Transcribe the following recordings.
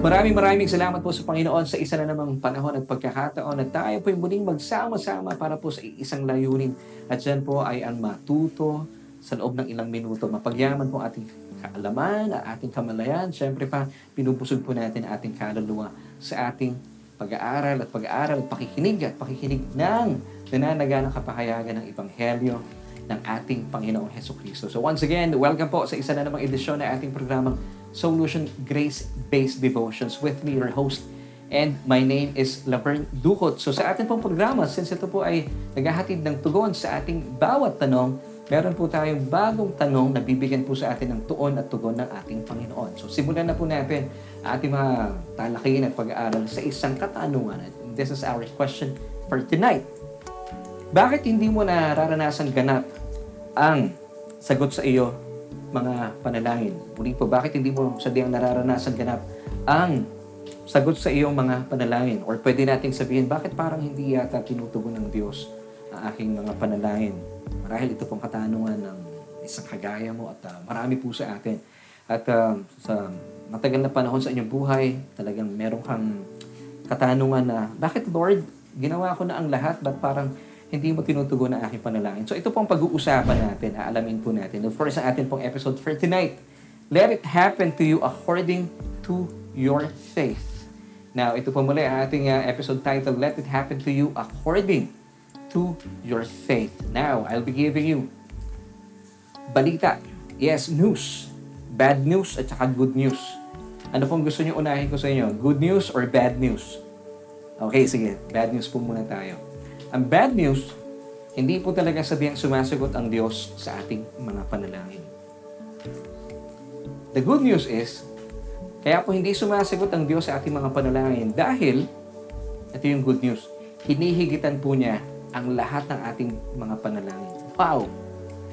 Maraming maraming salamat po sa Panginoon sa isa na namang panahon at pagkakataon at tayo po muling magsama-sama para po sa isang layunin. At dyan po ay ang matuto sa loob ng ilang minuto. Mapagyaman po ating kaalaman, at ating kamalayan. Siyempre pa, pinupusog po natin ating kaluluwa sa ating pag-aaral at pag-aaral at pakikinig at pakikinig ng nananaganang kapahayagan ng Ebanghelyo ng ating Panginoong Heso Kristo. So once again, welcome po sa isa na namang edisyon ng ating programang Solution Grace-Based Devotions with me, your host, and my name is Laverne Ducot. So sa ating pong programa, since ito po ay naghahatid ng tugon sa ating bawat tanong, meron po tayong bagong tanong na bibigyan po sa atin ng tuon at tugon ng ating Panginoon. So simulan na po natin ating mga talakihin at pag-aaral sa isang katanungan. And this is our question for tonight. Bakit hindi mo nararanasan ganap ang sagot sa iyo mga panalangin. Muli po, bakit hindi mo sadyang nararanasan ganap ang sagot sa iyong mga panalangin? Or pwede nating sabihin, bakit parang hindi yata tinutugon ng Diyos ang aking mga panalangin? Marahil ito pong katanungan ng isang kagaya mo at uh, marami po sa atin. At uh, sa matagal na panahon sa inyong buhay, talagang meron kang katanungan na, bakit Lord, ginawa ko na ang lahat, ba't parang hindi mo tinutugon ang aking panalangin. So ito pong pag-uusapan natin, aalamin po natin. Of course, ang atin pong episode for tonight, Let it happen to you according to your faith. Now, ito po muli ang ating uh, episode title, Let it happen to you according to your faith. Now, I'll be giving you balita. Yes, news. Bad news at saka good news. Ano pong gusto niyo unahin ko sa inyo? Good news or bad news? Okay, sige. Bad news po muna tayo. Ang bad news, hindi po talaga sabihang sumasagot ang Diyos sa ating mga panalangin. The good news is, kaya po hindi sumasagot ang Diyos sa ating mga panalangin dahil, ito yung good news, hinihigitan po niya ang lahat ng ating mga panalangin. Wow!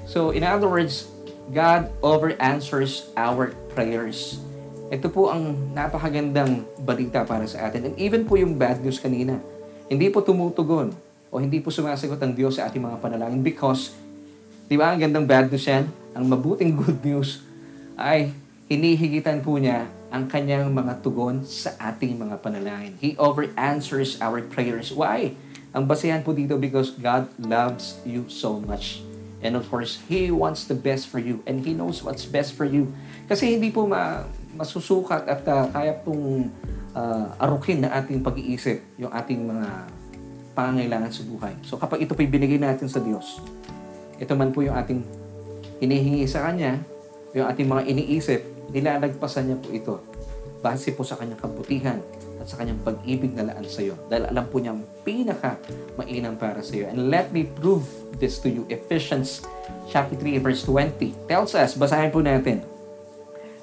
So, in other words, God over answers our prayers. Ito po ang napakagandang balita para sa atin. And even po yung bad news kanina, hindi po tumutugon o hindi po sumasagot ang Diyos sa ating mga panalangin because, di ba, ang gandang bad news yan? Ang mabuting good news ay hinihigitan po niya ang kanyang mga tugon sa ating mga panalangin. He over answers our prayers. Why? Ang basehan po dito because God loves you so much. And of course, He wants the best for you and He knows what's best for you. Kasi hindi po ma masusukat at uh, kaya pong uh, arukin na ating pag-iisip yung ating mga pangangailangan sa buhay. So kapag ito po binigay natin sa Diyos, ito man po yung ating hinihingi sa Kanya, yung ating mga iniisip, nilalagpasan niya po ito base po sa kanyang kabutihan at sa kanyang pag-ibig na laan sa iyo. Dahil alam po niya ang pinaka mainam para sa iyo. And let me prove this to you. Ephesians chapter 3 verse 20 tells us, basahin po natin,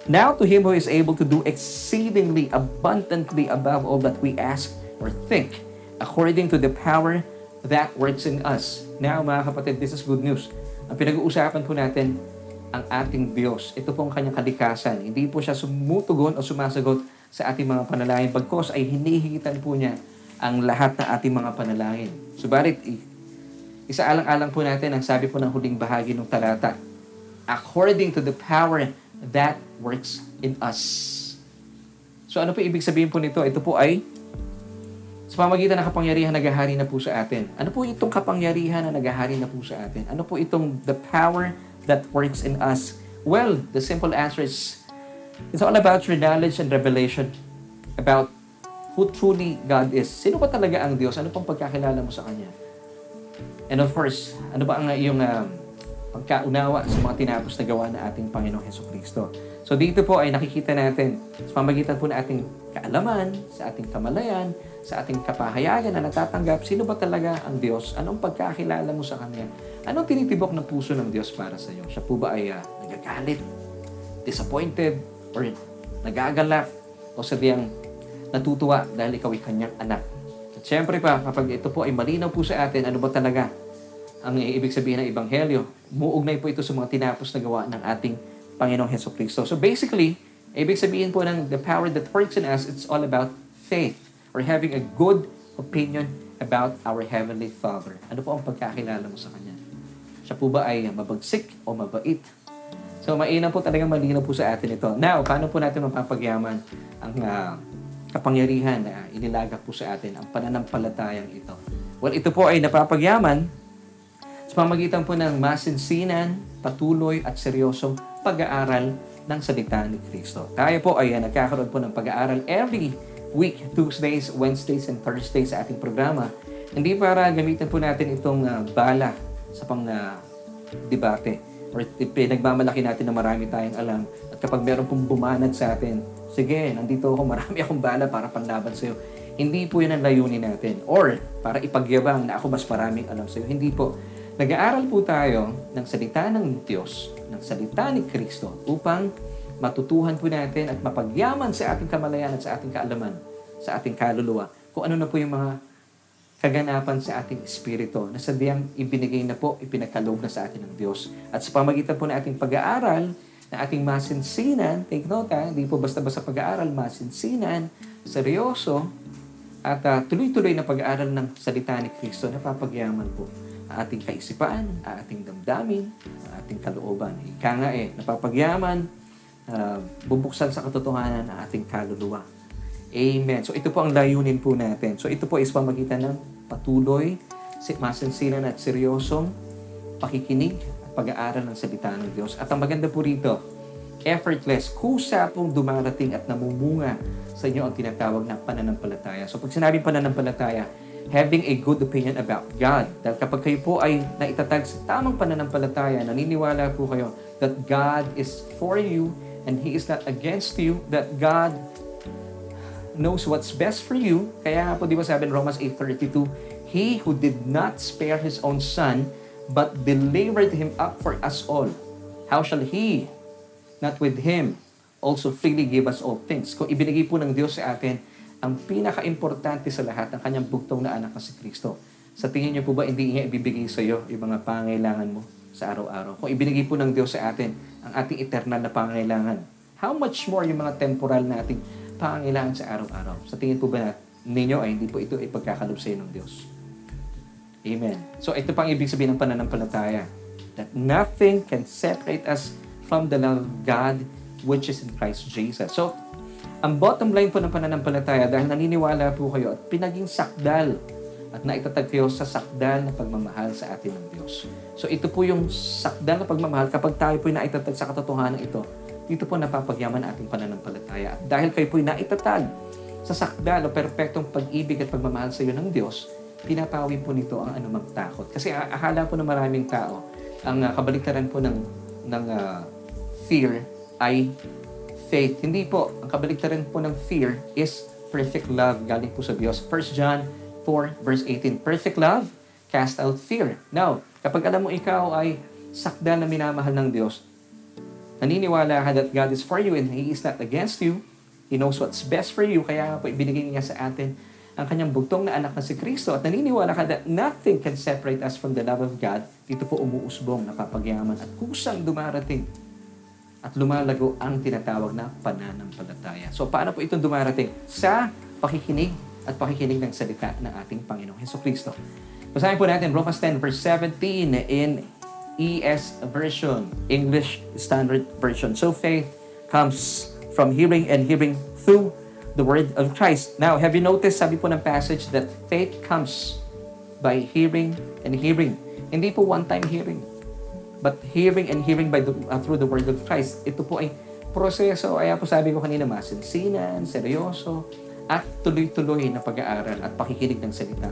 Now to Him who is able to do exceedingly abundantly above all that we ask or think, according to the power that works in us. Now, mga kapatid, this is good news. Ang pinag-uusapan po natin, ang ating Diyos. Ito po ang kanyang kalikasan. Hindi po siya sumutugon o sumasagot sa ating mga panalangin. Bagkos ay hinihigitan po niya ang lahat ng ating mga panalangin. Subalit, isa alang-alang po natin ang sabi po ng huling bahagi ng talata. According to the power that works in us. So ano po ibig sabihin po nito? Ito po ay sa pamagitan ng kapangyarihan na naghahari na po sa atin. Ano po itong kapangyarihan na naghahari na po sa atin? Ano po itong the power that works in us? Well, the simple answer is it's all about your knowledge and revelation about who truly God is. Sino ba talaga ang Diyos? Ano pang pagkakilala mo sa Kanya? And of course, ano ba ang iyong uh, pagkaunawa sa mga tinapos na gawa na ating Panginoong Heso Kristo? So dito po ay nakikita natin sa pamagitan po ng ating kaalaman, sa ating kamalayan, sa ating kapahayagan na natatanggap, sino ba talaga ang Diyos? Anong pagkakilala mo sa Kanya? Anong tinitibok ng puso ng Diyos para sa iyo? Siya po ba ay uh, nagagalit, disappointed, or nagagalak, o sabiang natutuwa dahil ikaw ay kanyang anak? At syempre pa, kapag ito po ay malinaw po sa atin, ano ba talaga ang ibig sabihin ng Ebanghelyo? Muugnay po ito sa mga tinapos na gawa ng ating Panginoong Heso Kristo. So basically, ibig sabihin po ng the power that works in us, it's all about faith or having a good opinion about our Heavenly Father. Ano po ang pagkakilala mo sa Kanya? Siya po ba ay mabagsik o mabait? So, mainam po talagang malinaw po sa atin ito. Now, paano po natin mapapagyaman ang uh, kapangyarihan na inilaga po sa atin ang pananampalatayang ito. Well, ito po ay napapagyaman sa pamagitan po ng masinsinan, patuloy at seryosong pag-aaral ng salita ni Kristo. Tayo po ay uh, nagkakaroon po ng pag-aaral every week, Tuesdays, Wednesdays, and Thursdays sa ating programa. Hindi para gamitin po natin itong uh, bala sa pang uh, debate or pinagmamalaki natin na marami tayong alam at kapag meron pong bumanat sa atin, sige, nandito ako, marami akong bala para panlaban sa'yo. Hindi po yun ang layunin natin. Or, para ipagyabang na ako mas maraming alam sa'yo. Hindi po. Nag-aaral po tayo ng salita ng Diyos, ng salita ni Kristo, upang matutuhan po natin at mapagyaman sa ating kamalayan at sa ating kaalaman, sa ating kaluluwa, kung ano na po yung mga kaganapan sa ating espiritu na sadyang ibinigay na po, ipinagkaloob na sa atin ng Diyos. At sa pamagitan po ng ating pag-aaral, na ating masinsinan, take note ha, hindi po basta-basta pag-aaral, masinsinan, seryoso, at uh, tuloy-tuloy na pag-aaral ng salita ni Kristo na papagyaman po ating kaisipan, ating damdamin, ating kalooban. Ika nga eh, napapagyaman, uh, bubuksan sa katotohanan ang ating kaluluwa. Amen. So ito po ang layunin po natin. So ito po is pamagitan ng patuloy, masinsinan at seryosong pakikinig at pag-aaral ng salita ng Diyos. At ang maganda po rito, effortless, kusa pong dumarating at namumunga sa inyo ang tinatawag na pananampalataya. So pag sinabing pananampalataya, having a good opinion about God. Dahil kapag kayo po ay naitatag sa tamang pananampalataya, naniniwala po kayo that God is for you and He is not against you, that God knows what's best for you. Kaya nga po, di ba sabi in Romans 8.32, He who did not spare His own Son, but delivered Him up for us all, how shall He, not with Him, also freely give us all things? Kung ibinigay po ng Diyos sa atin, ang pinaka-importante sa lahat, ang kanyang bugtong na anak na si Kristo. Sa tingin niyo po ba, hindi niya ibibigay sa iyo yung mga pangailangan mo sa araw-araw? Kung ibinigay po ng Diyos sa atin ang ating eternal na pangailangan, how much more yung mga temporal nating pangailangan sa araw-araw? Sa tingin po ba ninyo ay hindi po ito ay pagkakalob sa ng Diyos? Amen. So ito pang ibig sabihin ng pananampalataya. That nothing can separate us from the love of God which is in Christ Jesus. So, ang bottom line po ng pananampalataya, dahil naniniwala po kayo at pinaging sakdal at naitatag kayo sa sakdal na pagmamahal sa atin ng Diyos. So ito po yung sakdal na pagmamahal kapag tayo po naitatag sa katotohanan ito. Dito po napapagyaman ating pananampalataya. At dahil kayo po naitatag sa sakdal o perpektong pag-ibig at pagmamahal sa iyo ng Diyos, pinapawi po nito ang anumang takot. Kasi akala po ng maraming tao, ang uh, kabaliktaran po ng, ng uh, fear ay faith. Hindi po. Ang kabaliktaran po ng fear is perfect love galing po sa Diyos. 1 John 4 verse 18. Perfect love cast out fear. Now, kapag alam mo ikaw ay sakda na minamahal ng Diyos, naniniwala ka that God is for you and He is not against you, He knows what's best for you, kaya po ibinigay niya sa atin ang kanyang bugtong na anak na si Kristo at naniniwala ka that nothing can separate us from the love of God, dito po umuusbong, napapagyaman at kusang dumarating at lumalago ang tinatawag na pananampalataya. So paano po itong dumarating? Sa pakikinig at pakikinig ng salita ng ating Panginoong Heso Kristo. Basahin po natin Romans 10 verse 17 in ES version, English Standard Version. So faith comes from hearing and hearing through the word of Christ. Now, have you noticed, sabi po ng passage that faith comes by hearing and hearing. Hindi po one-time hearing but hearing and hearing by the, uh, through the word of Christ. Ito po ay proseso, ay po sabi ko kanina, masinsinan, seryoso, at tuloy-tuloy na pag-aaral at pakikinig ng salita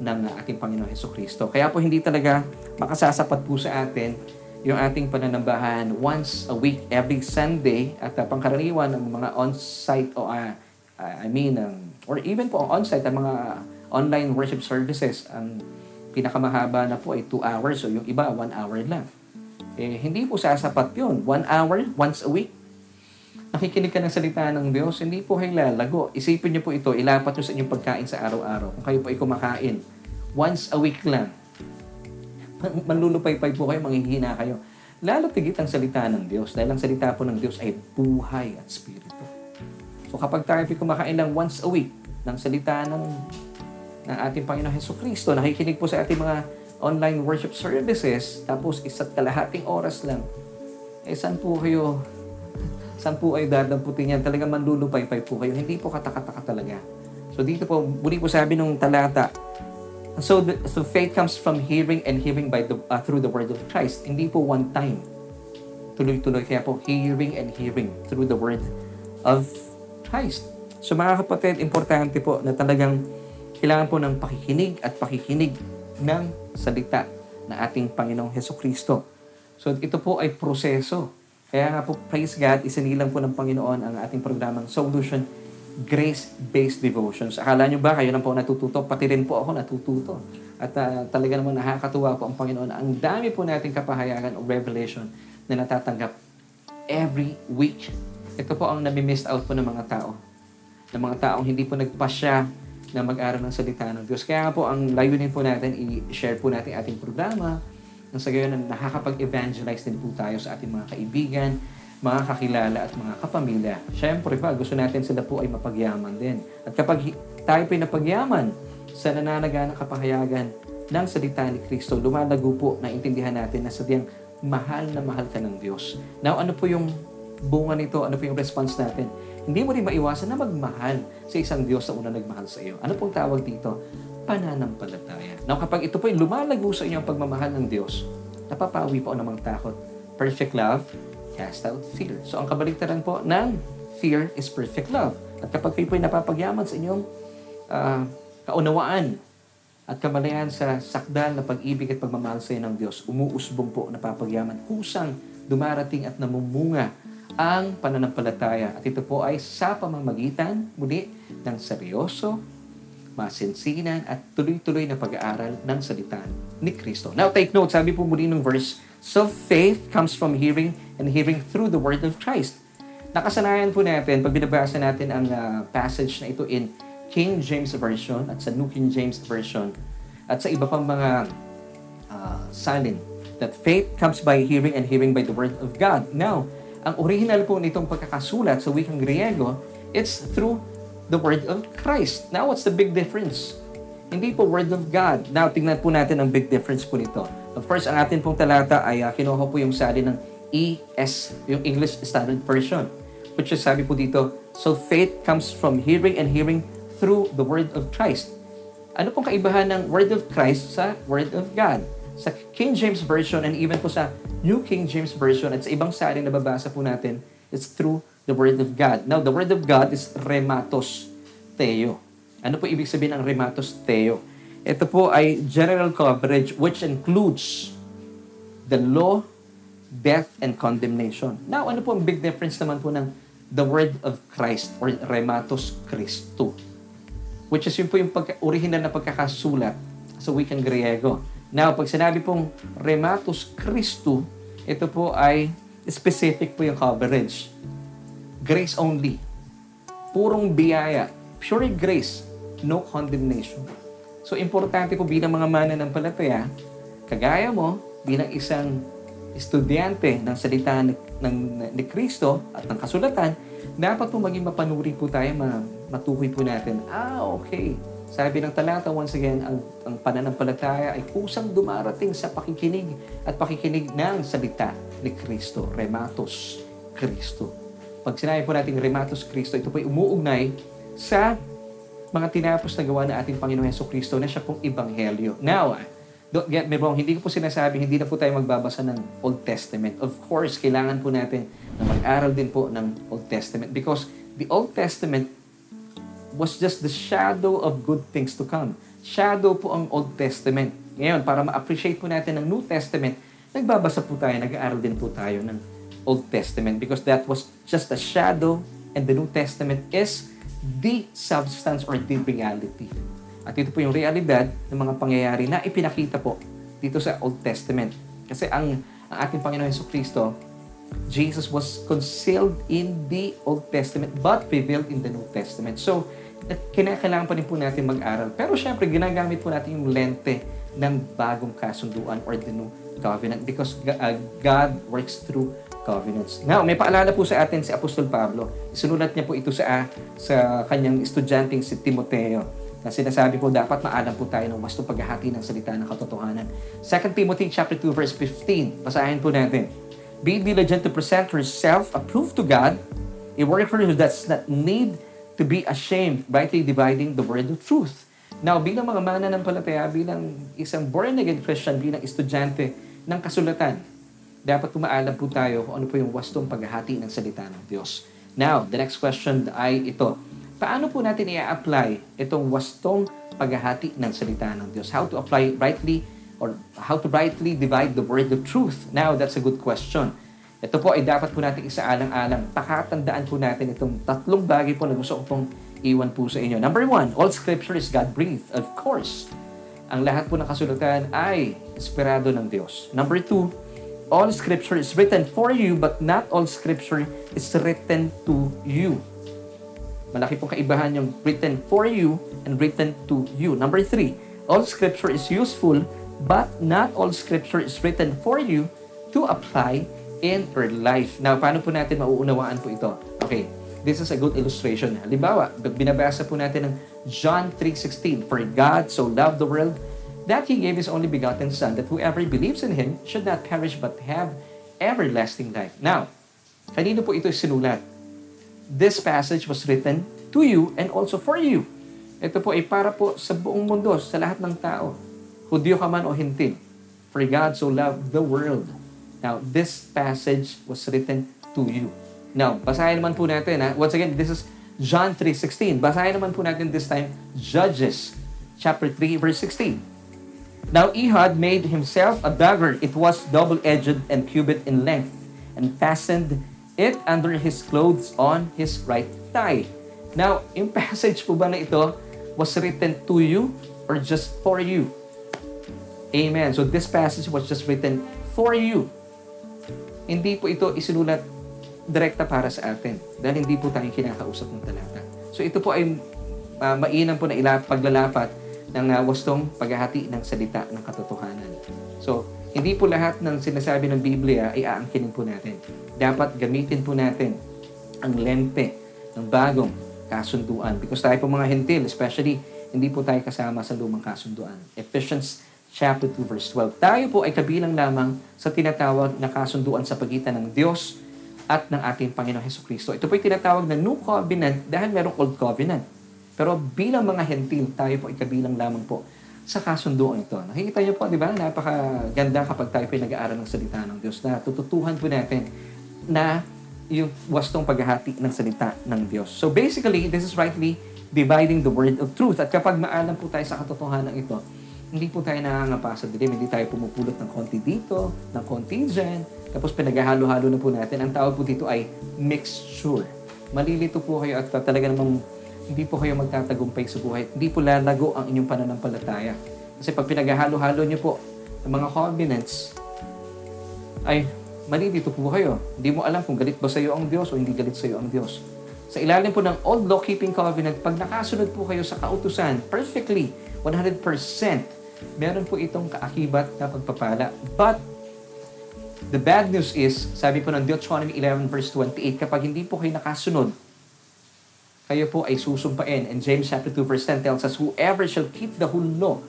ng ating Panginoon Heso Kristo. Kaya po hindi talaga makasasapat po sa atin yung ating pananambahan once a week, every Sunday, at uh, pangkaraniwan ng mga on-site o uh, I mean, um, or even po on-site, ang mga online worship services, ang pinakamahaba na po ay 2 hours o yung iba 1 hour lang. Eh, hindi po sasapat yun. One hour, once a week. Nakikinig ka ng salita ng Diyos, hindi po kayo lalago. Isipin niyo po ito, ilapat niyo sa inyong pagkain sa araw-araw. Kung kayo po ay kumakain, once a week lang. Manlulupay-pay po kayo, manghihina kayo. Lalo tigit ang salita ng Diyos dahil ang salita po ng Diyos ay buhay at spirito. So kapag tayo po kumakain lang once a week ng salita ng, ng ating Panginoon Heso Kristo, nakikinig po sa ating mga online worship services, tapos isa't kalahating oras lang, eh saan po kayo Saan po ay dadamputin yan? Talagang manlulupay-pay po kayo. Hindi po katakataka talaga. So dito po, muli po sabi nung talata, So, the, so faith comes from hearing and hearing by the uh, through the word of Christ. Hindi po one time. Tuloy-tuloy kaya po hearing and hearing through the word of Christ. So mga kapatid, importante po na talagang kailangan po ng pakikinig at pakikinig ng salita na ating Panginoong Heso Kristo. So ito po ay proseso. Kaya nga po, praise God, isinilang po ng Panginoon ang ating programang Solution grace-based devotions. Akala nyo ba kayo lang po natututo? Pati rin po ako natututo. At uh, talaga namang nakakatuwa po ang Panginoon. Ang dami po nating kapahayagan o revelation na natatanggap every week. Ito po ang nami-miss out po ng mga tao. Ng mga taong hindi po nagpasya na mag-aral ng salita ng Diyos. Kaya po, ang layunin po natin, i-share po natin ating programa. Nang sa gayon, nakakapag-evangelize din po tayo sa ating mga kaibigan, mga kakilala at mga kapamilya. Siyempre pa, gusto natin sila po ay mapagyaman din. At kapag tayo po ay napagyaman sa nananaga ng kapahayagan ng salita ni Kristo, lumalago po na intindihan natin na sadyang mahal na mahal ka ng Diyos. Now, ano po yung bunga nito? Ano po yung response natin? Hindi mo rin maiwasan na magmahal sa isang Diyos na una nagmahal sa iyo. Ano pong tawag dito? Pananampalataya. Now, kapag ito po ay lumalago sa inyo ang pagmamahal ng Diyos, napapawi po ang namang takot. Perfect love, cast out fear. So, ang kabaliktaran po ng fear is perfect love. At kapag kayo po ay napapagyaman sa inyong uh, kaunawaan at kamalayan sa sakdal na pag-ibig at pagmamahal sa ng Diyos, umuusbong po napapagyaman, kusang dumarating at namumunga ang pananampalataya. At ito po ay sa pamamagitan muli ng seryoso, masinsinan at tuloy-tuloy na pag-aaral ng salita ni Kristo. Now take note, sabi po muli ng verse, So faith comes from hearing and hearing through the word of Christ. Nakasanayan po natin, pag binabasa natin ang uh, passage na ito in King James Version at sa New King James Version at sa iba pang mga uh, salin, that faith comes by hearing and hearing by the word of God. Now, ang original po nitong pagkakasulat sa wikang Griego, it's through the word of Christ. Now, what's the big difference? Hindi po word of God. Now, tingnan po natin ang big difference po nito. Of course, ang atin pong talata ay uh, kinuha po yung sali ng ES, yung English Standard Version. Which is sabi po dito, So faith comes from hearing and hearing through the Word of Christ. Ano pong kaibahan ng Word of Christ sa Word of God? Sa King James Version and even po sa New King James Version at sa ibang saling na babasa po natin, it's through the Word of God. Now, the Word of God is rematos theo. Ano po ibig sabihin ng rematos theo? Ito po ay general coverage which includes the law, death, and condemnation. Now, ano po ang big difference naman po ng the word of Christ or rematos Christo? Which is yun po yung pagka, original na pagkakasulat sa wikang Griego. Now, pag sinabi pong rematos Christo, ito po ay specific po yung coverage. Grace only. Purong biyaya. Pure grace. No condemnation. So, importante po bilang mga mananampalataya, kagaya mo, bilang isang estudyante ng salita ni, ng, ni Kristo at ng kasulatan, dapat po maging mapanuri po tayo, matukoy po natin, ah, okay. Sabi ng talata, once again, ang, ang pananampalataya ay kusang dumarating sa pakikinig at pakikinig ng salita ni Kristo, Rematos Kristo. Pag sinabi po natin Rematos Kristo, ito po ay umuugnay sa mga tinapos na gawa ng ating Panginoon Yeso Kristo na siya pong Ebanghelyo. Now, don't get me wrong, hindi ko po sinasabi, hindi na po tayo magbabasa ng Old Testament. Of course, kailangan po natin na mag-aral din po ng Old Testament because the Old Testament was just the shadow of good things to come. Shadow po ang Old Testament. Ngayon, para ma-appreciate po natin ang New Testament, nagbabasa po tayo, nag-aaral din po tayo ng Old Testament because that was just a shadow and the New Testament is the substance or the reality. At ito po yung realidad ng mga pangyayari na ipinakita po dito sa Old Testament. Kasi ang, ang ating Panginoon Yeso Kristo, Jesus was concealed in the Old Testament but revealed in the New Testament. So, kinakailangan pa rin po natin mag-aral. Pero syempre, ginagamit po natin yung lente ng bagong kasunduan or the New Covenant because uh, God works through covenants. Now, may paalala po sa atin si Apostol Pablo. Sinulat niya po ito sa, sa kanyang estudyanteng si Timoteo. Na sinasabi po, dapat maalam po tayo ng wastong paghahati ng salita ng katotohanan. 2 Timothy chapter 2 verse 15. Basahin po natin. Be diligent to present yourself approved to God, A worker who does not need to be ashamed, rightly dividing the word of truth. Now, bilang mga mananampalataya, bilang isang born-again Christian, bilang estudyante ng kasulatan, dapat kumaalam po tayo kung ano po yung wastong paghahati ng salita ng Diyos. Now, the next question ay ito. Paano po natin i-apply itong wastong paghahati ng salita ng Diyos? How to apply rightly or how to rightly divide the word of truth? Now, that's a good question. Ito po ay dapat po natin isaalang-alang. Pakatandaan po natin itong tatlong bagay po na gusto ko pong iwan po sa inyo. Number one, all scripture is God-breathed. Of course, ang lahat po ng kasulatan ay inspirado ng Diyos. Number two, all scripture is written for you, but not all scripture is written to you. Malaki pong kaibahan yung written for you and written to you. Number three, all scripture is useful, but not all scripture is written for you to apply in your life. Now, paano po natin mauunawaan po ito? Okay, this is a good illustration. Halimbawa, binabasa po natin ng John 3.16, For God so loved the world that He gave His only begotten Son, that whoever believes in Him should not perish but have everlasting life. Now, kanino po ito sinulat? This passage was written to you and also for you. Ito po ay para po sa buong mundo, sa lahat ng tao. Hudyo ka man o hintil. For God so loved the world Now, this passage was written to you. Now, basahin naman po natin, ha? once again, this is John 3.16. Basahin naman po natin this time, Judges chapter 3, verse 16. Now Ehud made himself a dagger. It was double-edged and cubit in length, and fastened it under his clothes on his right thigh. Now, yung passage po ba na ito was written to you or just for you? Amen. So this passage was just written for you. Hindi po ito isinulat direkta para sa atin dahil hindi po tayo kinakausap ng talata. So ito po ay uh, mainam po na ila, paglalapat ng uh, wastong paghahati ng salita ng katotohanan. So, hindi po lahat ng sinasabi ng Biblia ay aangkinin po natin. Dapat gamitin po natin ang lente ng bagong kasunduan. Because tayo po mga hentil, especially, hindi po tayo kasama sa lumang kasunduan. Ephesians chapter 2 verse 12. Tayo po ay kabilang lamang sa tinatawag na kasunduan sa pagitan ng Diyos at ng ating Panginoong Heso Kristo. Ito po ay tinatawag na New Covenant dahil merong Old Covenant. Pero bilang mga hentil, tayo po ay kabilang lamang po sa kasunduan ito. Nakikita niyo po, di ba? Napakaganda kapag tayo po ay nag-aaral ng salita ng Diyos na tututuhan po natin na yung wastong paghahati ng salita ng Diyos. So basically, this is rightly dividing the word of truth. At kapag maalam po tayo sa katotohanan ito, hindi po tayo nangangapa sa dilim. Hindi tayo pumupulot ng konti dito, ng konti dyan. Tapos pinaghahalo-halo na po natin. Ang tawag po dito ay mixture. Malilito po kayo at talaga namang hindi po kayo magtatagumpay sa buhay. Hindi po lalago ang inyong pananampalataya. Kasi pag pinaghahalo-halo niyo po ng mga covenants, ay malilito po kayo. Hindi mo alam kung galit ba sa iyo ang Diyos o hindi galit sa iyo ang Diyos. Sa ilalim po ng Old Law-Keeping Covenant, pag nakasunod po kayo sa kautusan perfectly, 100%, meron po itong kaakibat na pagpapala. But, the bad news is, sabi po ng Deuteronomy 11 verse 28, kapag hindi po kayo nakasunod, kayo po ay susumpain. And James chapter 2 verse 10 tells us, Whoever shall keep the whole law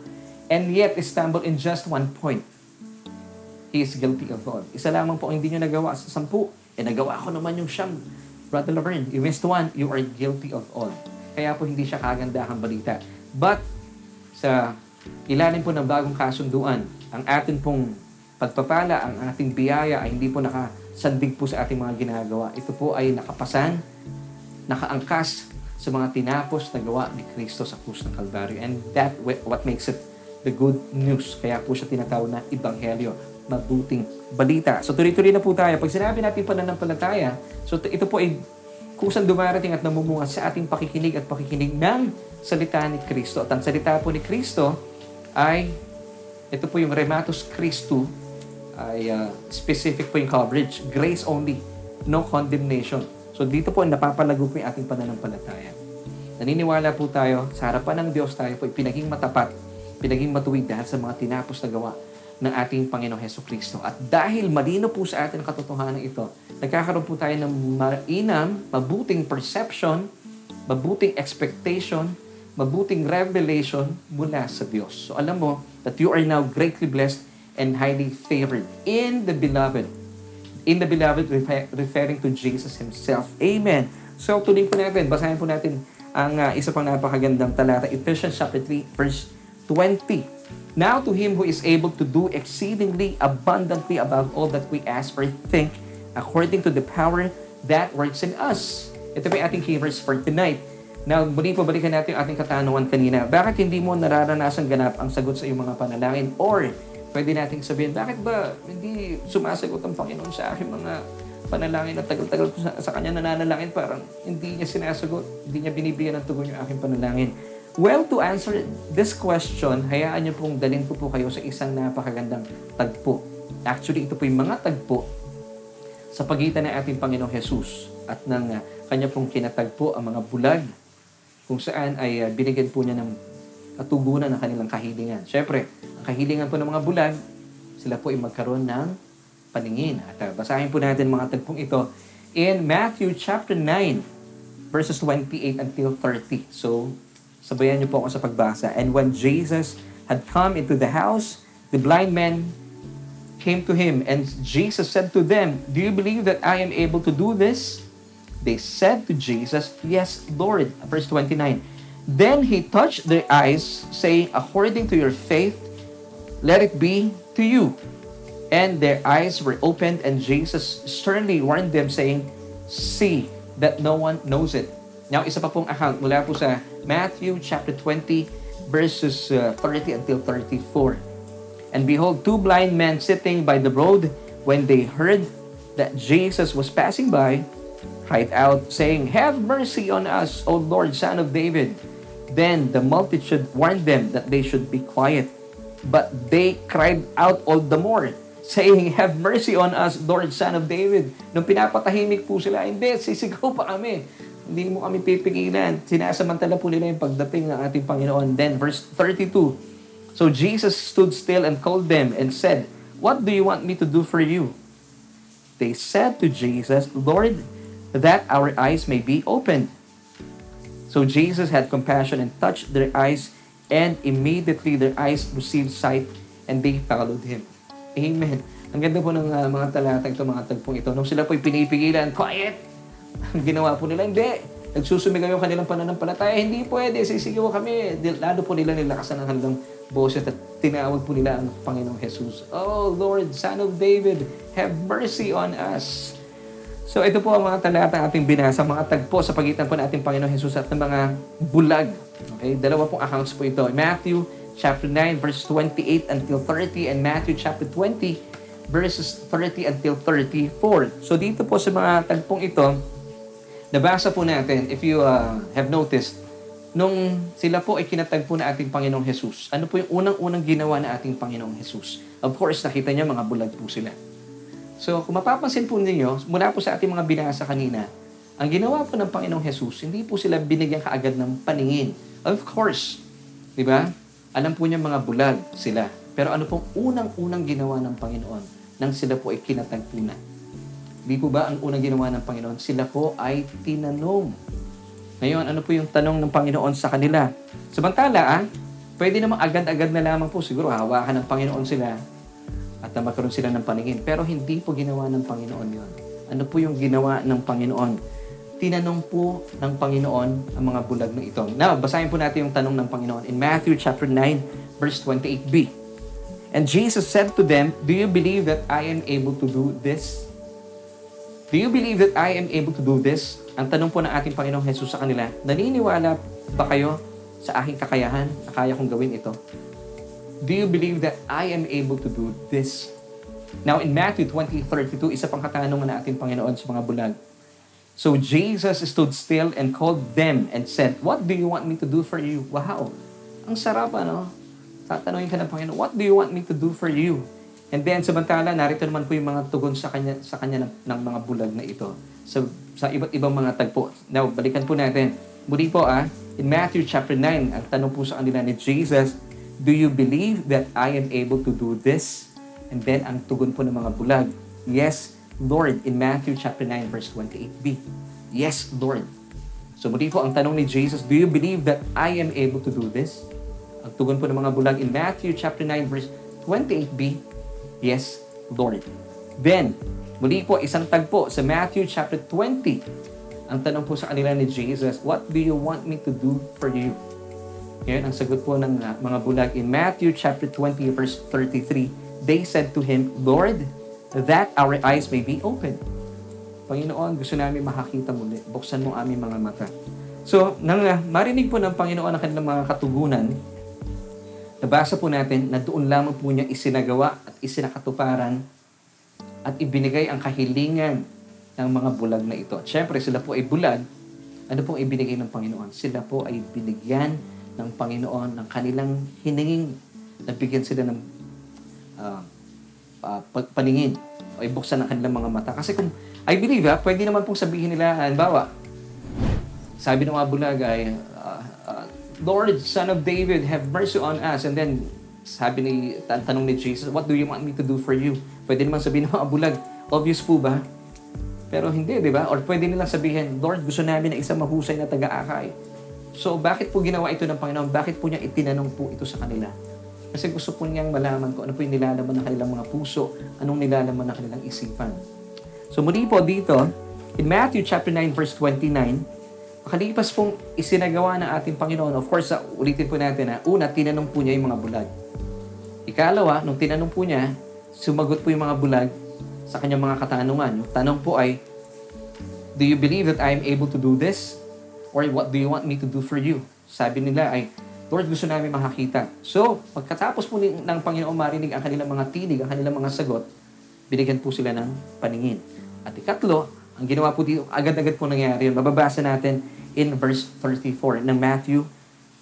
and yet stumble in just one point, he is guilty of all. Isa lamang po hindi nyo nagawa sa sampu. Eh, nagawa ko naman yung siyam. Brother Laverne, you missed one, you are guilty of all. Kaya po hindi siya kagandahang balita. But, sa ilalim po ng bagong kasunduan, ang atin pong pagpapala, ang ating biyaya ay hindi po nakasandig po sa ating mga ginagawa. Ito po ay nakapasan, nakaangkas sa mga tinapos na gawa ni Kristo sa krus ng Kalbaryo. And that what makes it the good news. Kaya po siya tinatawag na Ebanghelyo, mabuting balita. So tuloy-tuloy na po tayo. Pag sinabi natin pananampalataya, so ito po ay kusang dumarating at namumunga sa ating pakikinig at pakikinig ng salita ni Kristo. At ang salita po ni Kristo ay, ito po yung Rematus Christu, ay uh, specific po yung coverage. Grace only, no condemnation. So dito po napapalago po yung ating pananampalataya. Naniniwala po tayo, sa harapan ng Diyos tayo po pinaging matapat, pinaging matuwid dahil sa mga tinapos na gawa ng ating Panginoong Heso Kristo. At dahil malino po sa atin ang katotohanan ito, nagkakaroon po tayo ng mainam, mabuting perception, mabuting expectation, mabuting revelation mula sa Diyos. So alam mo that you are now greatly blessed and highly favored in the beloved. in the beloved, refer- referring to Jesus Himself. Amen. So, tuloy po natin, basahin po natin ang uh, isa pang napakagandang talata, Ephesians chapter 3, verse 20. Now to Him who is able to do exceedingly abundantly above all that we ask or think, according to the power that works in us. Ito po yung ating key verse for tonight. Now, muli po balikan natin ating katanungan kanina. Bakit hindi mo nararanasan ganap ang sagot sa iyong mga panalangin? Or, pwede nating sabihin, bakit ba hindi sumasagot ang Panginoon sa aking mga panalangin at tagal-tagal ko sa, sa kanya nananalangin, parang hindi niya sinasagot, hindi niya binibigyan ng tugon yung aking panalangin. Well, to answer this question, hayaan niyo pong dalhin ko po kayo sa isang napakagandang tagpo. Actually, ito po yung mga tagpo sa pagitan ng ating Panginoong Jesus at ng uh, kanya pong kinatagpo ang mga bulag kung saan ay uh, binigyan po niya ng katugunan ng kanilang kahilingan. Siyempre, ang kahilingan po ng mga bulag, sila po ay magkaroon ng paningin. At uh, basahin po natin mga tagpong ito in Matthew chapter 9 verses 28 until 30. So, sabayan niyo po ako sa pagbasa. And when Jesus had come into the house, the blind men came to him, and Jesus said to them, Do you believe that I am able to do this? They said to Jesus, Yes, Lord. Verse 29. Then he touched their eyes, saying, According to your faith, let it be to you. And their eyes were opened, and Jesus sternly warned them, saying, See that no one knows it. Now, isa pa pong account mula po sa Matthew chapter 20, verses uh, 30 until 34. And behold, two blind men sitting by the road, when they heard that Jesus was passing by, cried out, saying, Have mercy on us, O Lord, Son of David. Then the multitude warned them that they should be quiet. But they cried out all the more, saying, Have mercy on us, Lord, Son of David. Nung pinapatahimik po sila, hindi, sisigaw pa kami. Hindi mo kami pipigilan. Sinasamantala po nila yung pagdating ng ating Panginoon. Then, verse 32, So Jesus stood still and called them and said, What do you want me to do for you? They said to Jesus, Lord, that our eyes may be opened. So Jesus had compassion and touched their eyes, and immediately their eyes received sight, and they followed him. Amen. Ang ganda po ng uh, mga talatang ito, mga tagpong ito. Nung sila po'y pinipigilan, quiet! Ang ginawa po nila, hindi nagsusumigaw yung kanilang pananampalataya, hindi pwede, sisigaw kami. Lalo po nila nilakasan ang kanilang boses at tinawag po nila ang Panginoong Jesus. Oh Lord, Son of David, have mercy on us. So ito po ang mga talata ating binasa, mga tagpo sa pagitan po natin Panginoong Jesus at ng mga bulag. Okay, dalawa pong accounts po ito. Matthew chapter 9 verse 28 until 30 and Matthew chapter 20 verses 30 until 34. So dito po sa mga tagpong ito, Nabasa po natin, if you uh, have noticed, nung sila po ay kinatagpo na ating Panginoong Jesus, ano po yung unang-unang ginawa na ating Panginoong Jesus? Of course, nakita niya mga bulag po sila. So, kung mapapansin po ninyo, mula po sa ating mga binasa kanina, ang ginawa po ng Panginoong Jesus, hindi po sila binigyan kaagad ng paningin. Of course, di ba? Alam po niya mga bulag sila. Pero ano pong unang-unang ginawa ng Panginoon nang sila po ay kinatagpo na? Di po ba ang unang ginawa ng Panginoon? Sila po ay tinanong. Ngayon, ano po yung tanong ng Panginoon sa kanila? Samantala, ah, pwede namang agad-agad na lamang po siguro hawakan ng Panginoon sila at na magkaroon sila ng paningin. Pero hindi po ginawa ng Panginoon yon. Ano po yung ginawa ng Panginoon? Tinanong po ng Panginoon ang mga bulag na ito. Now, basahin po natin yung tanong ng Panginoon in Matthew chapter 9, verse 28b. And Jesus said to them, Do you believe that I am able to do this? Do you believe that I am able to do this? Ang tanong po ng ating Panginoong Jesus sa kanila, naniniwala ba kayo sa aking kakayahan na kaya kong gawin ito? Do you believe that I am able to do this? Now, in Matthew 20:32, isa pang katanungan na ating Panginoon sa mga bulag. So Jesus stood still and called them and said, What do you want me to do for you? Wow! Ang sarap, ano? Tatanungin ka ng Panginoon, What do you want me to do for you? And then, samantala, narito naman po yung mga tugon sa kanya, sa kanya ng, ng mga bulag na ito. Sa, sa iba't ibang mga tagpo. Now, balikan po natin. Muli po ah, in Matthew chapter 9, ang tanong po sa kanila ni Jesus, Do you believe that I am able to do this? And then, ang tugon po ng mga bulag, Yes, Lord, in Matthew chapter 9, verse 28b. Yes, Lord. So muli po, ang tanong ni Jesus, Do you believe that I am able to do this? Ang tugon po ng mga bulag in Matthew chapter 9, verse 28b, Yes, Lord. Then, Muli po, isang tagpo sa Matthew chapter 20. Ang tanong po sa kanila ni Jesus, What do you want me to do for you? Ngayon, ang sagot po ng uh, mga bulag in Matthew chapter 20 verse 33, they said to him, Lord, that our eyes may be open. Panginoon, gusto namin makakita muli. Buksan mo aming mga mata. So, nang uh, marinig po ng Panginoon ang kanilang mga katugunan, nabasa po natin na doon lamang po niya isinagawa at isinakatuparan at ibinigay ang kahilingan ng mga bulag na ito. At syempre, sila po ay bulag. Ano pong ibinigay ng Panginoon? Sila po ay binigyan ng Panginoon ng kanilang hiningin. Nabigyan sila ng uh, uh, paningin o ibuksan ng kanilang mga mata. Kasi kung I believe, ha, pwede naman pong sabihin nila, halimbawa, sabi ng mga bulag ay, uh, uh, Lord, Son of David, have mercy on us. And then, sabi ni, tanong ni Jesus, what do you want me to do for you? Pwede naman sabihin ng mga bulag, obvious po ba? Pero hindi, di ba? Or pwede nilang sabihin, Lord, gusto namin na isang mahusay na taga-akay. So, bakit po ginawa ito ng Panginoon? Bakit po niya itinanong po ito sa kanila? Kasi gusto po niyang malaman kung ano po yung nilalaman ng kanilang mga puso, anong nilalaman ng kanilang isipan. So muli po dito, in Matthew chapter 9 verse 29, makalipas pong isinagawa ng ating Panginoon, of course, uh, ulitin po natin na una, tinanong po niya yung mga bulag. Ikalawa, nung tinanong po niya, sumagot po yung mga bulag sa kanyang mga katanungan. Yung tanong po ay, Do you believe that I am able to do this? Or what do you want me to do for you? Sabi nila ay, Lord, gusto namin makakita. So, pagkatapos po ng Panginoon marinig ang kanilang mga tinig, ang kanilang mga sagot, binigyan po sila ng paningin. At ikatlo, ang ginawa po dito, agad-agad po nangyari yun. Mababasa natin in verse 34 ng Matthew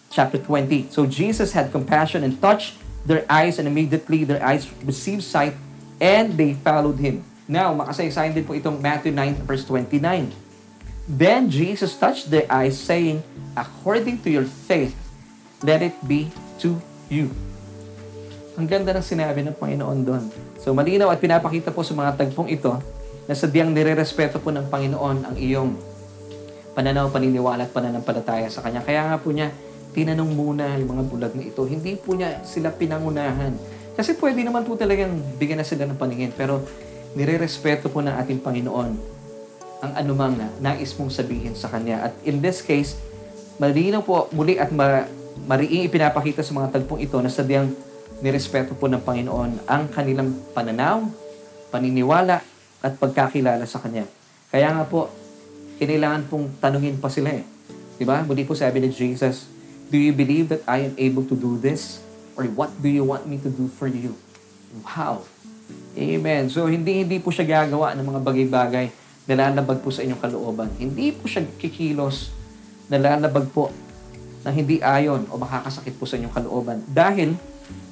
chapter 20. So Jesus had compassion and touched their eyes and immediately their eyes received sight and they followed Him. Now, makasaysayin din po itong Matthew 9 verse 29. Then Jesus touched their eyes saying, According to your faith, let it be to you. Ang ganda ng sinabi ng Panginoon doon. So malinaw at pinapakita po sa mga tagpong ito na sadyang nire-respeto po ng Panginoon ang iyong pananaw, paniniwala at pananampalataya sa Kanya. Kaya nga po niya, tinanong muna yung mga bulag na ito. Hindi po niya sila pinangunahan. Kasi pwede naman po talagang bigyan na sila ng paningin. Pero nire-respeto po ng ating Panginoon ang anumang na nais mong sabihin sa Kanya. At in this case, malinaw po muli at ma mariing ipinapakita sa mga tagpong ito na sadyang nirespeto po ng Panginoon ang kanilang pananaw, paniniwala, at pagkakilala sa Kanya. Kaya nga po, kinailangan pong tanungin pa sila eh. Di ba? Muli po sabi ni Jesus, Do you believe that I am able to do this? Or what do you want me to do for you? Wow! Amen. So, hindi hindi po siya gagawa ng mga bagay-bagay na lalabag po sa inyong kalooban. Hindi po siya kikilos na lalabag po na hindi ayon o makakasakit po sa inyong kalooban. Dahil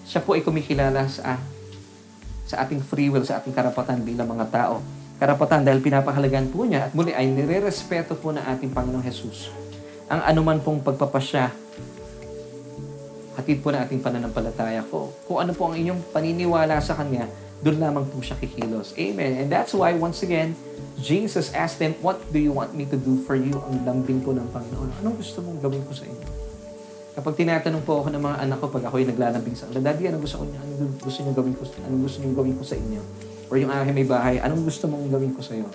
siya po ay kumikilala sa sa ating free will, sa ating karapatan bilang mga tao. Karapatan dahil pinapahalagan po niya at muli ay nire-respeto po ng ating Panginoong Jesus. Ang anuman pong pagpapasya, hatid po na ating pananampalataya ko. Kung ano po ang inyong paniniwala sa Kanya, doon lamang po siya kikilos. Amen. And that's why, once again, Jesus asked them, What do you want me to do for you? Ang lambing po ng Panginoon. Anong gusto mong gawin ko sa inyo? Kapag tinatanong po ako ng mga anak ko pag ako'y naglalambing sa kanila, Daddy, anong gusto, niyo, anong gusto niyo gawin ko, anong gusto niyo gawin ko sa inyo? Or yung aking may bahay, anong gusto mong gawin ko sa iyo?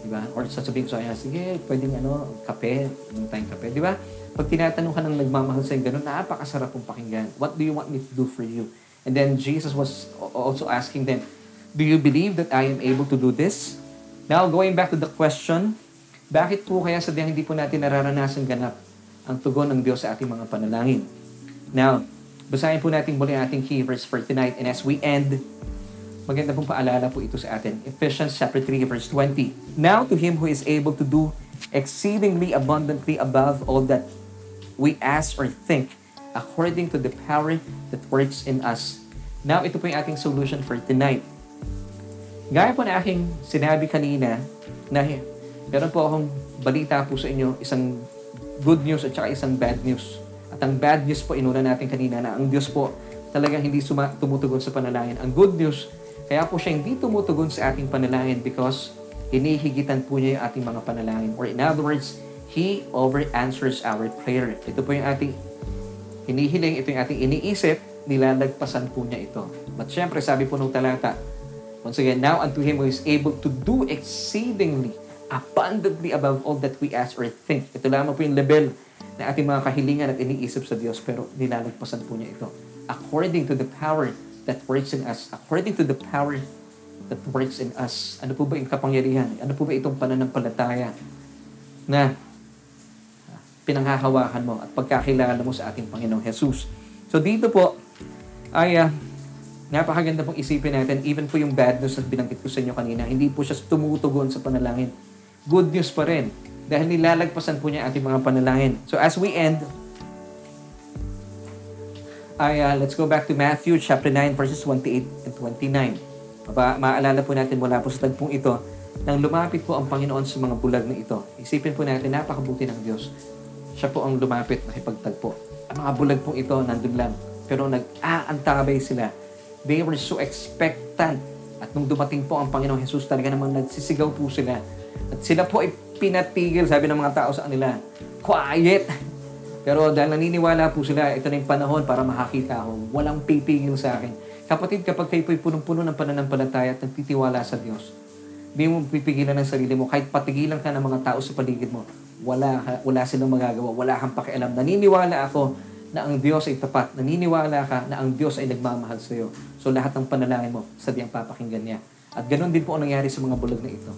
Diba? Or sasabihin ko sa kanya, sige, pwedeng ano, kape, inom tayong kape. Diba? Pag tinatanong ka ng nagmamahal sa'yo, ganun, napakasarap pong pakinggan. What do you want me to do for you? And then Jesus was also asking them, Do you believe that I am able to do this? Now, going back to the question, bakit po kaya sadyang hindi po natin nararanasan ganap ang tugon ng Diyos sa ating mga panalangin. Now, basahin po natin muli ating key verse for tonight. And as we end, maganda pong paalala po ito sa atin. Ephesians chapter 3 verse 20. Now to Him who is able to do exceedingly abundantly above all that we ask or think according to the power that works in us. Now, ito po yung ating solution for tonight. Gaya po na aking sinabi kanina na meron po akong balita po sa inyo, isang good news at saka isang bad news. At ang bad news po, inuna natin kanina na ang Diyos po talagang hindi suma- tumutugon sa panalangin. Ang good news, kaya po siya hindi tumutugon sa ating panalangin because hinihigitan po niya yung ating mga panalangin. Or in other words, He over answers our prayer. Ito po yung ating hinihiling, ito yung ating iniisip, nilalagpasan po niya ito. But syempre, sabi po nung talata, Once again, now unto Him who is able to do exceedingly, abundantly above all that we ask or think. Ito lamang po yung level na ating mga kahilingan at iniisip sa Diyos, pero nilalagpasan po niya ito. According to the power that works in us, according to the power that works in us. Ano po ba yung kapangyarihan? Ano po ba itong pananampalataya na pinanghahawakan mo at pagkakilala mo sa ating Panginoong Jesus? So dito po ay uh, napakaganda pong isipin natin, even po yung bad news na binanggit ko sa inyo kanina, hindi po siya tumutugon sa panalangin. Good news pa rin. Dahil nilalagpasan po niya ating mga panalangin. So as we end, ay uh, let's go back to Matthew chapter 9 verses 28 and 29. Maba, maaalala po natin mula po sa tagpong ito, nang lumapit po ang Panginoon sa mga bulag na ito. Isipin po natin, napakabuti ng Diyos. Siya po ang lumapit na ipagtagpo. Ang mga bulag po ito, nandun lang. Pero nag-aantabay sila. They were so expectant. At nung dumating po ang Panginoong Jesus, talaga namang nagsisigaw po sila. At sila po ay pinatigil, sabi ng mga tao sa kanila, quiet! Pero dahil naniniwala po sila, ito na yung panahon para makakita ako. Walang pipigil sa akin. Kapatid, kapag kayo po'y punong-puno ng pananampalataya at nagtitiwala sa Diyos, hindi mo pipigilan ng sarili mo. Kahit patigilan ka ng mga tao sa paligid mo, wala, wala silang magagawa. Wala kang pakialam. Naniniwala ako na ang Diyos ay tapat. Naniniwala ka na ang Diyos ay nagmamahal sa iyo. So lahat ng panalangin mo, sadyang papakinggan niya. At ganoon din po ang nangyari sa mga bulag na ito.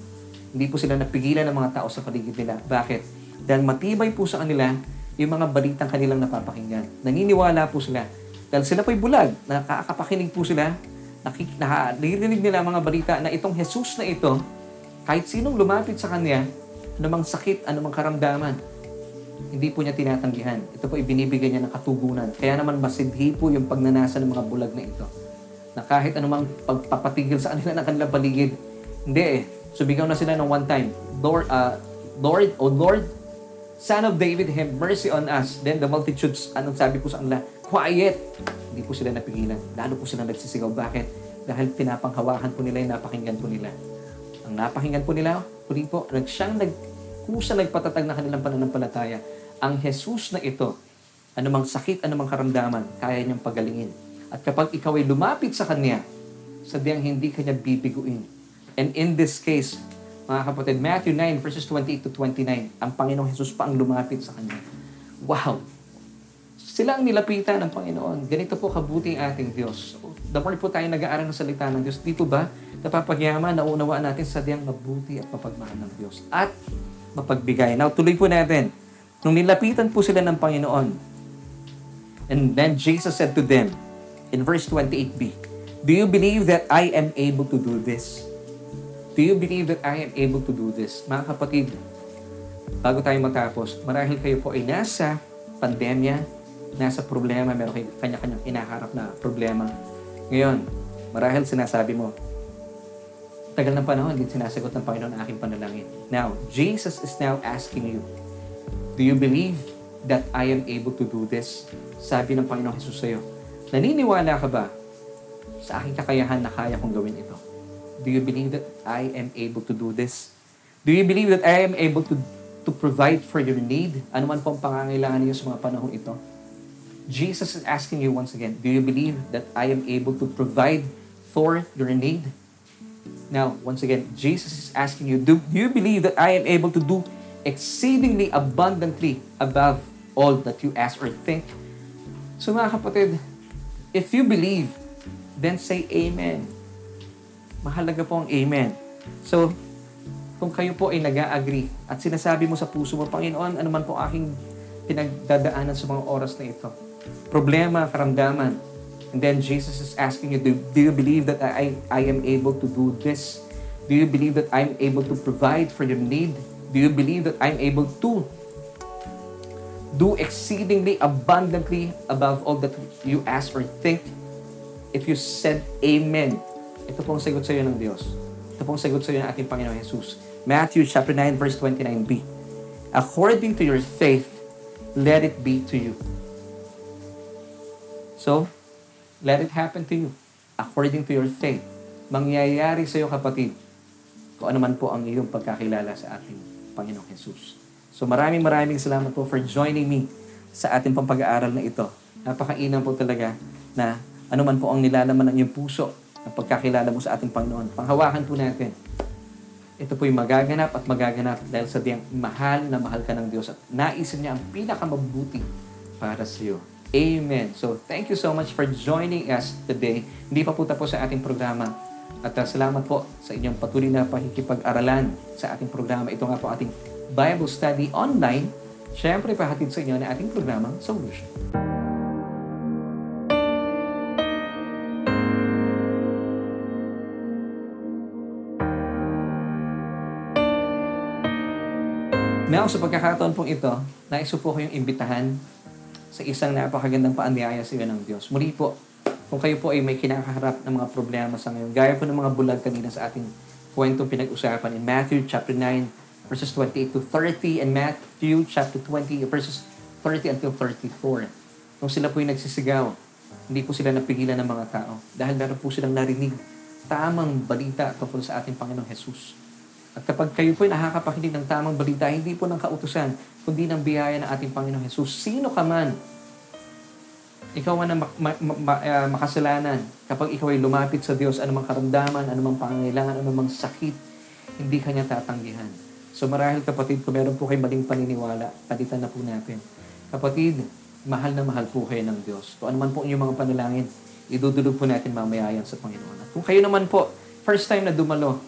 Hindi po sila napigilan ng mga tao sa paligid nila. Bakit? Dahil matibay po sa kanila yung mga balitang kanilang napapakinggan. Naniniwala po sila. Dahil sila po'y bulag, nakakapakinig po sila, nakik, naririnig nila mga balita na itong Jesus na ito, kahit sinong lumapit sa Kanya, anumang sakit, anumang karamdaman, hindi po niya tinatanggihan. Ito po ibinibigay niya ng katugunan. Kaya naman masidhi po yung pagnanasa ng mga bulag na ito. Na kahit anumang pagpapatigil sa kanila ng kanilang paligid, hindi eh. Subigaw na sila ng one time, Lord, uh, Lord, O Lord, Son of David, have mercy on us. Then the multitudes, anong sabi po sa kanila? Quiet! Hindi po sila napigilan. Lalo po sila nagsisigaw. Bakit? Dahil pinapanghawakan po nila yung napakinggan po nila. Ang napakinggan po nila, huli po, nag siyang nag, kusa nagpatatag na kanilang pananampalataya. Ang Jesus na ito, anumang sakit, anumang karamdaman, kaya niyang pagalingin. At kapag ikaw ay lumapit sa Kanya, sadyang hindi Kanya bibiguin. And in this case, mga kapatid, Matthew 9 verses 28 to 29, ang Panginoong Jesus pa ang lumapit sa Kanya. Wow! Sila ang nilapitan ng Panginoon. Ganito po kabuti ang ating Diyos. The more po tayo nag-aaral ng salita ng Diyos, di po ba napapagyaman, naunawaan natin sa diyang mabuti at mapagmahal ng Diyos. At mapagbigay. Now, tuloy po natin. Nung nilapitan po sila ng Panginoon, and then Jesus said to them, in verse 28b, Do you believe that I am able to do this? Do you believe that I am able to do this? Mga kapatid, bago tayo matapos, marahil kayo po ay nasa pandemya, nasa problema, meron kayo kanya-kanyang inaharap na problema. Ngayon, marahil sinasabi mo, tagal ng panahon, hindi sinasagot ng Panginoon ang aking panalangin. Now, Jesus is now asking you, do you believe that I am able to do this? Sabi ng Panginoon Jesus sa iyo, naniniwala ka ba sa aking kakayahan na kaya kong gawin ito? Do you believe that I am able to do this? Do you believe that I am able to to provide for your need? Ano man po ang pangangailangan niyo sa mga panahon ito? Jesus is asking you once again, do you believe that I am able to provide for your need? Now, once again, Jesus is asking you, do, you believe that I am able to do exceedingly abundantly above all that you ask or think? So mga kapatid, if you believe, then say Amen. Mahalaga po ang Amen. So, kung kayo po ay nag-agree at sinasabi mo sa puso mo, Panginoon, ano man po aking pinagdadaanan sa mga oras na ito. Problema, karamdaman. And then Jesus is asking you, do, do you believe that I, I am able to do this? Do you believe that I'm able to provide for your need? Do you believe that I'm able to do exceedingly abundantly above all that you ask or think? If you said Amen, ito pong sagot sa iyo ng Diyos. Ito pong sagot sa iyo ng ating Panginoon Jesus. Matthew chapter 9 verse 29b. According to your faith, let it be to you. So, let it happen to you. According to your faith. Mangyayari sa iyo kapatid kung ano man po ang iyong pagkakilala sa ating Panginoong Jesus. So maraming maraming salamat po for joining me sa ating pang pag-aaral na ito. Napakainam po talaga na ano man po ang nilalaman ng iyong puso ng pagkakilala mo sa ating Panginoon. Panghawakan po natin. Ito po'y magaganap at magaganap dahil sa diyang mahal na mahal ka ng Diyos at naisin niya ang pinakamabuti para sa iyo. Amen. So, thank you so much for joining us today. Hindi pa po tapos sa ating programa. At uh, salamat po sa inyong patuloy na pakikipag-aralan sa ating programa. Ito nga po ating Bible Study Online. Siyempre, pahatid sa inyo na ating programang Solution. Now, sa pagkakataon pong ito, naiso po ko yung imbitahan sa isang napakagandang paanyaya sa iyo ng Diyos. Muli po, kung kayo po ay may kinakaharap ng mga problema sa ngayon, gaya po ng mga bulag kanina sa ating kwentong pinag-usapan in Matthew chapter 9 verses 28 to 30 and Matthew chapter 20 verses 30 until 34. Kung sila po ay nagsisigaw, hindi po sila napigilan ng mga tao dahil meron po silang narinig tamang balita tungkol sa ating Panginoong Jesus. At kapag kayo po nakakapakinig ng tamang balita, hindi po ng kautusan, kundi ng biyaya ng ating Panginoong Jesus. Sino ka man, ikaw man ang ma- ma- ma- uh, makasalanan, kapag ikaw ay lumapit sa Diyos, anumang karamdaman, anumang pangangailangan, anumang sakit, hindi kanya tatanggihan. So marahil kapatid, kung meron po kayo maling paniniwala, palitan na po natin. Kapatid, mahal na mahal po kayo ng Diyos. Kung anuman po inyong mga panalangin, idudulog po natin mamaya yan sa Panginoon. At kung kayo naman po, first time na dumalo,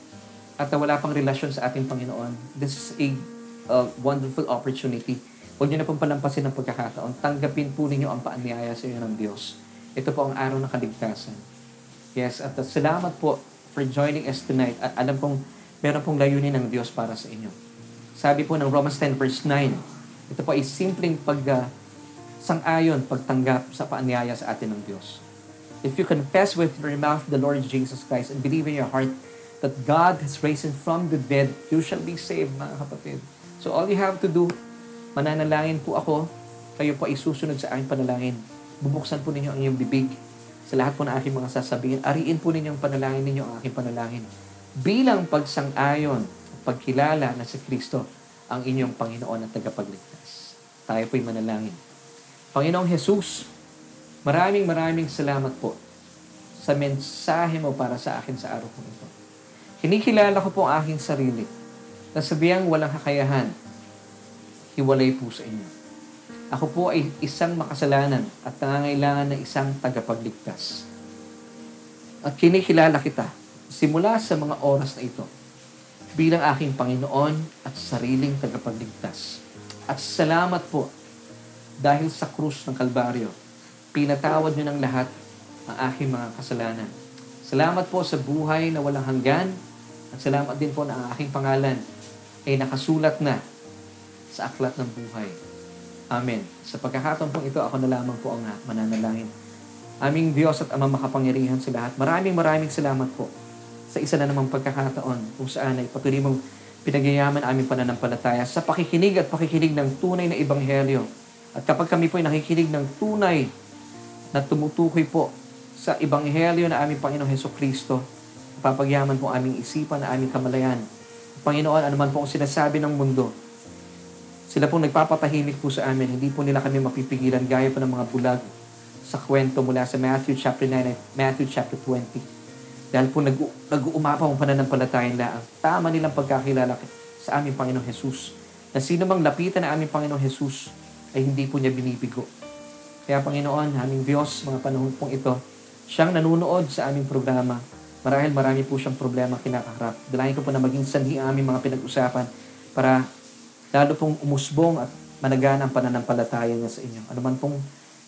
at wala pang relasyon sa ating Panginoon, this is a uh, wonderful opportunity. Huwag niyo na pong palampasin ng pagkakataon. Tanggapin po ninyo ang paanyaya sa inyo ng Diyos. Ito po ang araw ng kaligtasan. Yes, at salamat po for joining us tonight. At alam kong meron pong layunin ng Diyos para sa inyo. Sabi po ng Romans 10 verse 9, ito po ay simpleng pag uh, sangayon, pagtanggap sa paanyaya sa atin ng Diyos. If you confess with your mouth the Lord Jesus Christ and believe in your heart that God has raised him from the dead, you shall be saved, mga kapatid. So all you have to do, mananalangin po ako, kayo po ay susunod sa aking panalangin. Bubuksan po ninyo ang iyong bibig sa lahat po ng aking mga sasabihin. Ariin po ninyo ang panalangin ninyo, ang aking panalangin. Bilang pagsang-ayon pagkilala na si Kristo ang inyong Panginoon at tagapagligtas. Tayo po'y manalangin. Panginoong Jesus, maraming maraming salamat po sa mensahe mo para sa akin sa araw po ito. Kinikilala ko po ang aking sarili na sabihang walang kakayahan, hiwalay po sa inyo. Ako po ay isang makasalanan at nangangailangan ng isang tagapagligtas. At kinikilala kita simula sa mga oras na ito bilang aking Panginoon at sariling tagapagligtas. At salamat po dahil sa krus ng Kalbaryo, pinatawad niyo ng lahat ang aking mga kasalanan. Salamat po sa buhay na walang hanggan at salamat din po na ang aking pangalan ay nakasulat na sa aklat ng buhay. Amen. Sa pagkakataon pong ito, ako na lamang po ang mananalangin. Aming Diyos at Amang makapangyarihan sa lahat. Maraming maraming salamat po sa isa na namang pagkakataon kung saan ay patuloy mong pinagyayaman aming pananampalataya sa pakikinig at pakikinig ng tunay na ebanghelyo. At kapag kami po ay nakikinig ng tunay na tumutukoy po sa ebanghelyo na aming Panginoong Heso Kristo, papagyaman po aming isipan na aming kamalayan. Panginoon, anuman po ang sinasabi ng mundo, sila pong nagpapatahimik po sa amin. Hindi po nila kami mapipigilan gaya po ng mga bulag sa kwento mula sa Matthew chapter 9 at Matthew chapter 20. Dahil po nag, nag-uumapaw ang pananampalatayan laang. Tama nilang pagkakilala sa aming Panginoong Jesus. Na sino mang lapitan na aming Panginoong Jesus ay hindi po niya binibigo. Kaya Panginoon, aming Diyos, mga panahon pong ito, siyang nanunood sa aming programa. Marahil marami po siyang problema kinakaharap. Dalahin ko po na maging sanhi ang aming mga pinag-usapan para lalo pong umusbong at managana ang pananampalataya niya sa inyo. Ano man pong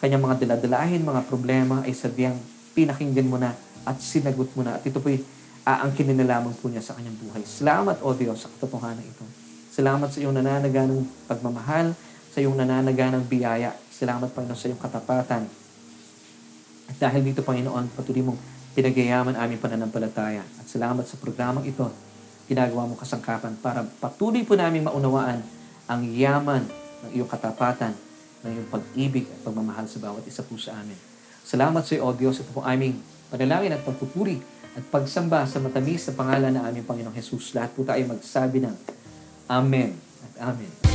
kanyang mga daladalahin, mga problema ay sadyang pinakinggan mo na at sinagot mo na. At ito po'y aangkinin na lamang po niya sa kanyang buhay. Salamat, O Diyos, sa katotohanan ito. Salamat sa iyong nananaganang pagmamahal, sa iyong nananaganang biyaya. Salamat, Panginoon, sa iyong katapatan. At dahil dito, Panginoon, patuloy mong pinagayaman aming pananampalataya. At salamat sa programang ito, ginagawa mo kasangkapan para patuloy po namin maunawaan ang yaman ng iyong katapatan, ng iyong pag-ibig at pagmamahal sa bawat isa po sa amin. Salamat sa iyo, O Diyos, ito po aming panalangin at pagpupuri at pagsamba sa matamis na pangalan ng aming Panginoong Jesus. Lahat po tayo magsabi ng Amen at Amen.